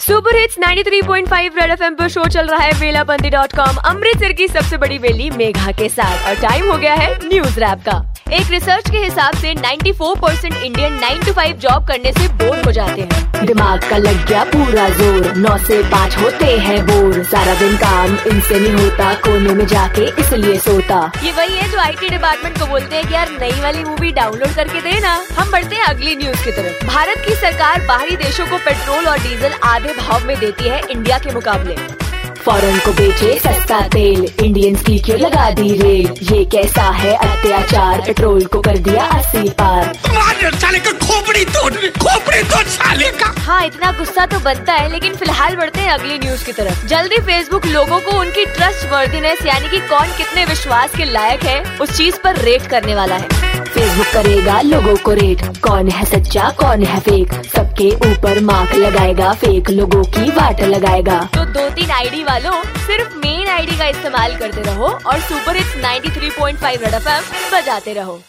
Super hits 93.5 red FM पर show चल रहा है वेलाबंदी डॉट कॉम अमृतसर की सबसे बड़ी वेली मेघा के साथ। और टाइम हो गया है न्यूज़ रैप का। एक रिसर्च के हिसाब से 94 परसेंट इंडियन 9 टू 5 जॉब करने से बोर हो जाते हैं। दिमाग का लग गया पूरा ज़ोर। नौ से पाँच होते हैं बोर। सारा दिन काम इनसे नहीं होता कोने में जाके इसलिए सोता। ये वही है जो आईटी डिपार्टमेंट को बोलते हैं कि यार नई वाली मूवी डाउनलोड करके देना। हम बढ़ते हैं अगली न्यूज़ की तरफ़। भारत की सरकार बाहरी देशों को पेट्रोल और डीजल आधे भाव में देती है इंडिया के मुकाबले। फॉरेन को बेचे सस्ता तेल। इंडियंस की क्यों लगा दी रेल? ये कैसा है अत्याचार? पेट्रोल को कर दिया अस्सी पार। साले का खोपड़ी तोड़ खोपड़ी तोड़ साले का। हाँ इतना गुस्सा तो बनता है लेकिन फ़िलहाल बढ़ते हैं अगली न्यूज़ की तरफ़। जल्दी फेसबुक लोगों को उनकी ट्रस्ट वर्दीनेस यानी कि कौन कितने विश्वास के लायक है उस चीज़ पर रेट करने वाला है। फेसबुक करेगा लोगों को रेट कौन है सच्चा, कौन है फेक सबके ऊपर मार्क लगाएगा फेक लोगों की वाट लगाएगा। तो दो तीन आईडी वालों सिर्फ़ मेन आईडी का इस्तेमाल करते रहो और super hits 93.5 three point five बजाते रहो।